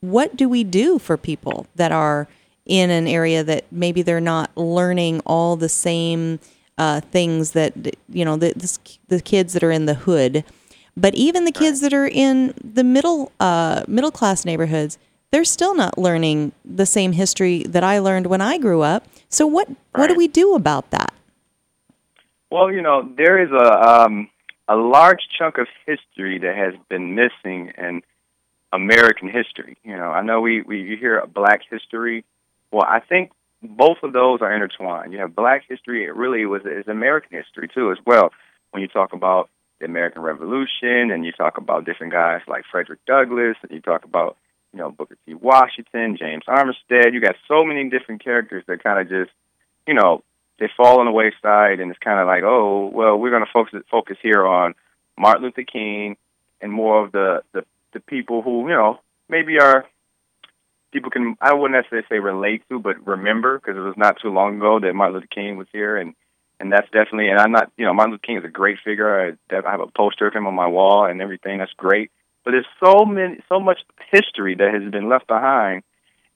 what do we do for people that are in an area that maybe they're not learning all the same uh, things that you know the this, the kids that are in the hood, but even the kids that are in the middle uh, middle class neighborhoods, they're still not learning the same history that I learned when I grew up. So what what do we do about that? Well, you know, there is a um, a large chunk of history that has been missing in American history. You know, I know we we you hear Black history. Well, I think both of those are intertwined. You have Black history. It really was is American history too, as well. When you talk about the American Revolution, and you talk about different guys like Frederick Douglass, and you talk about you know Booker T. Washington, James Armistead. You got so many different characters that kind of just you know they fall on the wayside, and it's kind of like, oh, well, we're going to focus focus here on Martin Luther King and more of the the, the people who you know maybe are people can I wouldn't necessarily say relate to, but remember because it was not too long ago that Martin Luther King was here, and and that's definitely and I'm not you know Martin Luther King is a great figure. I, I have a poster of him on my wall and everything. That's great, but there's so many so much history that has been left behind,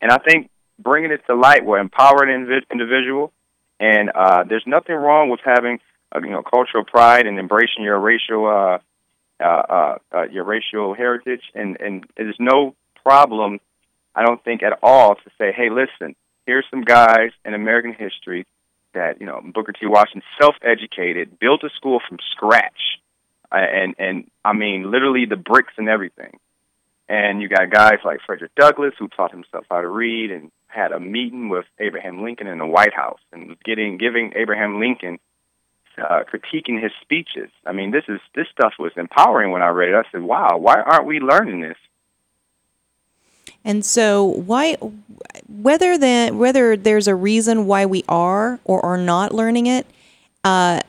and I think bringing it to light will empower an invi- individual and uh, there's nothing wrong with having uh, you know cultural pride and embracing your racial uh, uh, uh, uh, your racial heritage, and and there's no problem, I don't think at all, to say, hey, listen, here's some guys in American history that you know Booker T. Washington self-educated, built a school from scratch, uh, and and I mean literally the bricks and everything. And you got guys like Frederick Douglass who taught himself how to read and had a meeting with Abraham Lincoln in the White House and was getting giving Abraham Lincoln uh, critiquing his speeches. I mean, this is this stuff was empowering when I read it. I said, "Wow, why aren't we learning this?" And so, why, whether the whether there's a reason why we are or are not learning it, uh,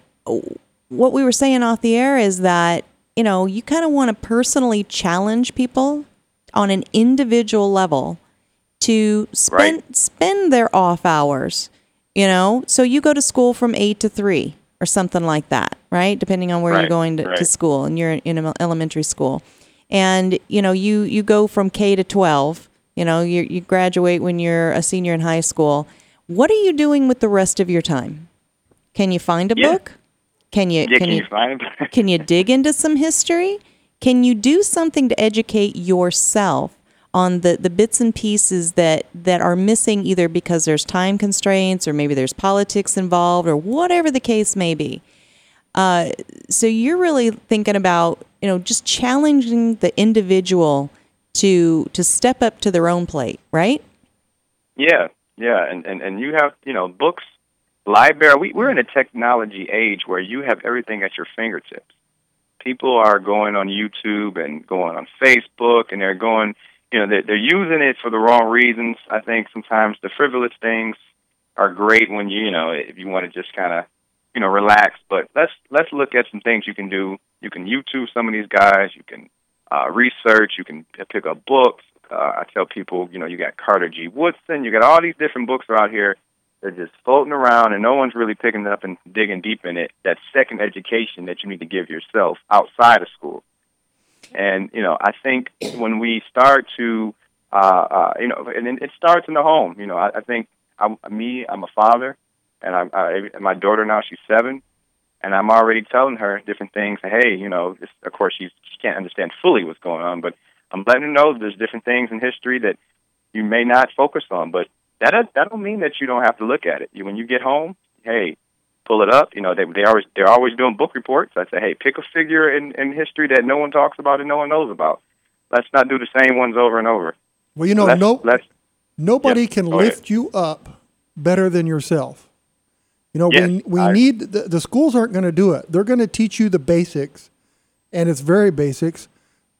what we were saying off the air is that you know you kind of want to personally challenge people on an individual level to spend Right. spend their off hours. You know, so you go to school from eight to three or something like that, right? Depending on where you're going to, to school and you're in ele- elementary school, and you know you you go from K to twelve. You know, you you graduate when you're a senior in high school. What are you doing with the rest of your time? Can you find a Yeah. book? Can you Yeah, can, can you you can you dig into some history? Can you do something to educate yourself on the, the bits and pieces that, that are missing either because there's time constraints or maybe there's politics involved or whatever the case may be? Uh, so you're really thinking about you know just challenging the individual to to step up to their own plate, right? Yeah, yeah, and and and you have you know books, library. We we're in a technology age where you have everything at your fingertips. People are going on YouTube and going on Facebook, and they're going, you know, they're, they're using it for the wrong reasons. I think sometimes the frivolous things are great when you you know if you want to just kind of you know relax. But let's let's look at some things you can do. You can YouTube some of these guys. You can uh, research. You can pick up books. Uh, I tell people, you know, you got Carter G. Woodson. You got all these different books are out here. They're just floating around, and no one's really picking up and digging deep in it. That second education that you need to give yourself outside of school. And you know, I think when we start to, uh, uh, you know, and it starts in the home. You know, I, I think I'm, me, I'm a father, and I'm, I, my daughter now she's seven, and I'm already telling her different things. Hey, you know, this, of course she's, she can't understand fully what's going on, but I'm letting her know there's different things in history that you may not focus on, but that that don't mean that you don't have to look at it. You, when you get home, hey, pull it up. You know, they they always they're always doing book reports. I say, hey, pick a figure in in history that no one talks about and no one knows about. Let's not do the same ones over and over. Well, you know, let's, no, let's nobody Yeah, can go ahead. lift you up better than yourself. You know, Yes, we, we I- need the, the schools aren't going to do it. They're going to teach you the basics, and it's very basics,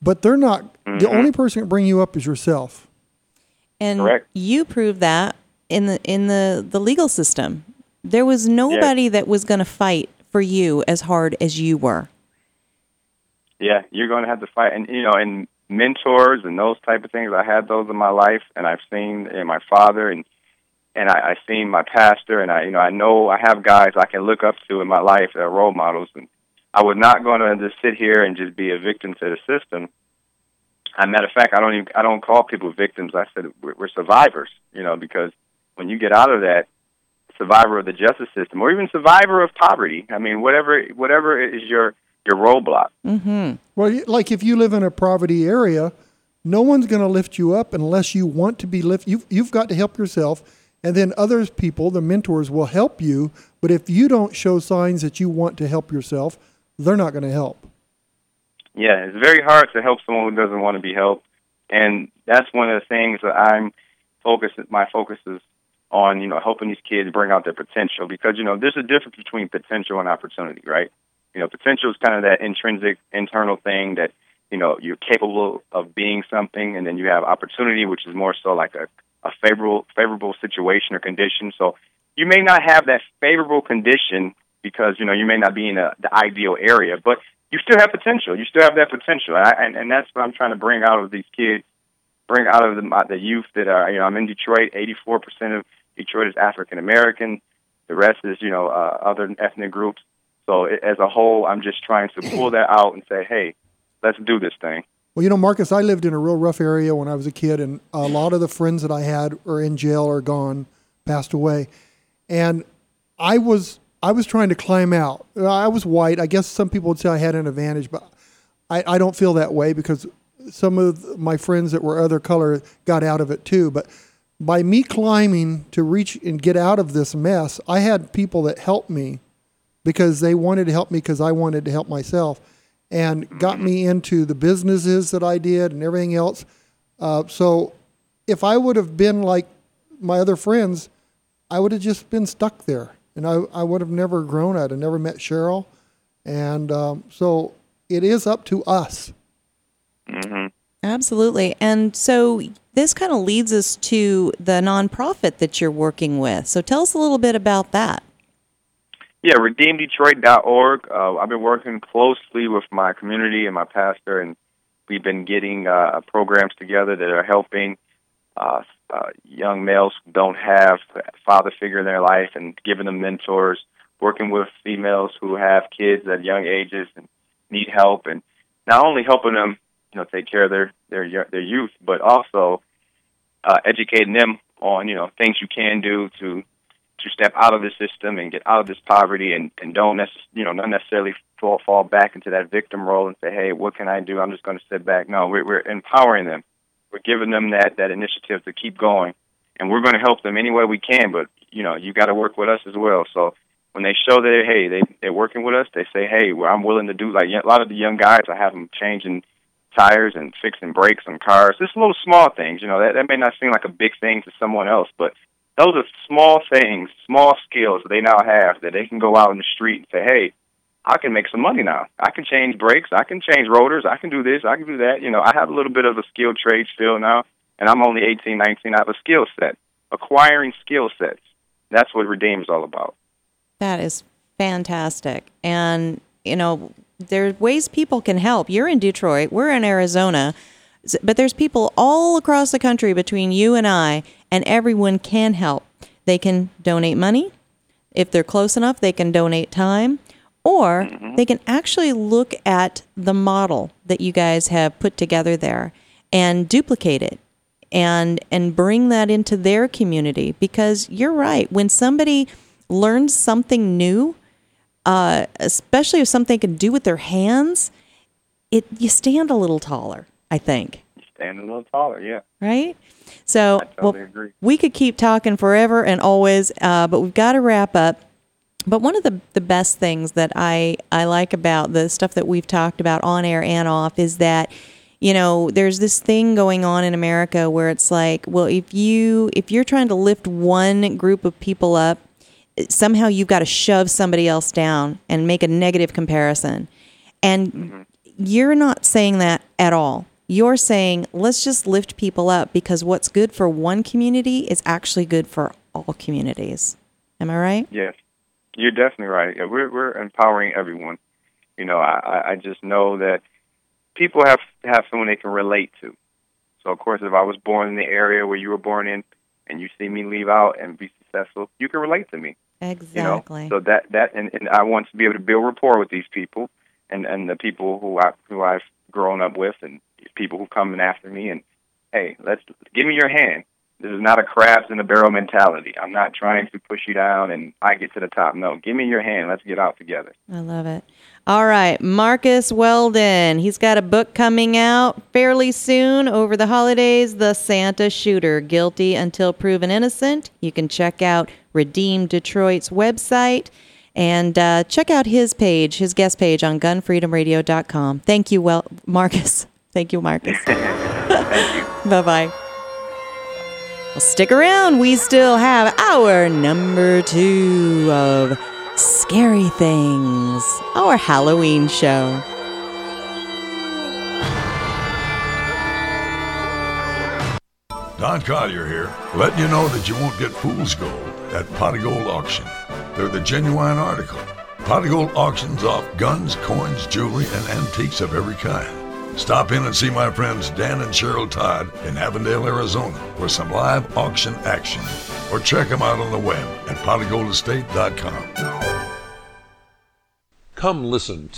but they're not. The Mm-hmm. only person that can bring you up is yourself. And Correct. you prove that in the in the, the legal system. There was nobody that was going to fight for you as hard as you were. yeah, you're going to have to fight. And you know, and mentors and those type of things. I had those in my life, and I've seen in my father, and and I, I've seen my pastor, and I you know I know I have guys I can look up to in my life that are role models, and I was not going to just sit here and just be a victim to the system. As a matter of fact, I don't even I don't call people victims. I said we're, we're survivors, you know, because when you get out of that, survivor of the justice system, or even survivor of poverty. I mean, whatever whatever is your your roadblock. Mm-hmm. Well, like if you live in a poverty area, no one's going to lift you up unless you want to be lifted. You've, you've got to help yourself, and then other people, the mentors, will help you. But if you don't show signs that you want to help yourself, they're not going to help. Yeah, it's very hard to help someone who doesn't want to be helped, and that's one of the things that I'm focused. My focus is on you know helping these kids bring out their potential because you know there's a difference between potential and opportunity, right? You know, potential is kind of that intrinsic internal thing that you know you're capable of being something, and then you have opportunity, which is more so like a, a favorable favorable situation or condition. So you may not have that favorable condition because you know you may not be in a, the ideal area, but you still have potential. You still have that potential, and, I, and and that's what I'm trying to bring out of these kids, bring out of the, the youth that are. You know, I'm in Detroit. 84 percent of Detroit is African American. The rest is you know uh, other ethnic groups. So it, as a whole, I'm just trying to pull that out and say, hey, let's do this thing. Well, you know, Marcus, I lived in a real rough area when I was a kid, and a lot of the friends that I had are in jail or gone, passed away, and I was I was trying to climb out. I was white. I guess some people would say I had an advantage, but I, I don't feel that way because some of my friends that were other color got out of it too. But by me climbing to reach and get out of this mess, I had people that helped me because they wanted to help me because I wanted to help myself and got me into the businesses that I did and everything else. Uh, so if I would have been like my other friends, I would have just been stuck there and I, I would have never grown. I'd have never met Cheryl. And um, so it is up to us. hmm Absolutely. And so this kind of leads us to the nonprofit that you're working with. So tell us a little bit about that. Yeah, redeemdetroit.org. Uh, I've been working closely with my community and my pastor, and we've been getting uh, programs together that are helping uh, uh, young males who don't have a father figure in their life and giving them mentors, working with females who have kids at young ages and need help, and not only helping them, you know, take care of their their their youth, but also uh, educating them on you know things you can do to to step out of the system and get out of this poverty and and don't necess- you know not necessarily fall fall back into that victim role and say hey what can I do? I'm just going to sit back. No we're we're empowering them. We're giving them that that initiative to keep going and we're going to help them any way we can but you know you got to work with us as well. So when they show that hey they they're working with us they say hey well I'm willing to do like a lot of the young guys I have them changing tires and fixing brakes on cars. Just little small things you know that that may not seem like a big thing to someone else but those are small things, small skills that they now have that they can go out in the street and say, "Hey, I can make some money now. I can change brakes. I can change rotors. I can do this. I can do that." You know, I have a little bit of a skill trade still now, and I'm only 18, 19. I have a skill set. Acquiring skill sets. That's what Redeem is all about. That is fantastic. And, you know, there's ways people can help. You're in Detroit, we're in Arizona, but there's people all across the country between you and I, and everyone can help. They can donate money. If they're close enough, they can donate time. Or they can actually look at the model that you guys have put together there and duplicate it and and bring that into their community because you're right when somebody learns something new uh, especially if something can do with their hands it you stand a little taller i think. Stand a little taller, yeah. right? So totally well, agree. we could keep talking forever and always uh, but we've got to wrap up. But one of the, the best things that I, I like about the stuff that we've talked about on air and off is that you know there's this thing going on in america where it's like well if you if you're trying to lift one group of people up somehow you've got to shove somebody else down and make a negative comparison. And you're not saying that at all you're saying let's just lift people up because what's good for one community is actually good for all communities am i right Yes, you're definitely right. Yeah, we're we're empowering everyone. You know, I I- I just know that people have to have someone they can relate to. So of course, if I was born in the area where you were born in, and you see me leave out and be successful, you can relate to me. exactly You know, so that that and, and I want to be able to build rapport with these people, and and the people who I who I've grown up with, and people who come in after me, and hey, let's give me your hand. This is not a crabs in a barrel mentality. I'm not trying to push you down and I get to the top. No, give me your hand. Let's get out together. I love it. All right, Marcus Weldon. He's got a book coming out fairly soon over the holidays The Santa Shooter Guilty Until Proven Innocent. You can check out Redeem Detroit's website and uh, check out his page, his guest page on gunfreedomradio.com. Thank you, well, Marcus. Thank you, Marcus. Thank you. bye bye. Well, stick around. We still have our number two of Scary Things, our Halloween show. Don Collier here, letting you know that you won't get fool's gold at Pot of Gold Auction. They're the genuine article. Pot of Gold auctions off guns, coins, jewelry, and antiques of every kind. Stop in and see my friends Dan and Cheryl Todd in Avondale, Arizona for some live auction action. Or check them out on the web at potofgoldestate.com. Come listen to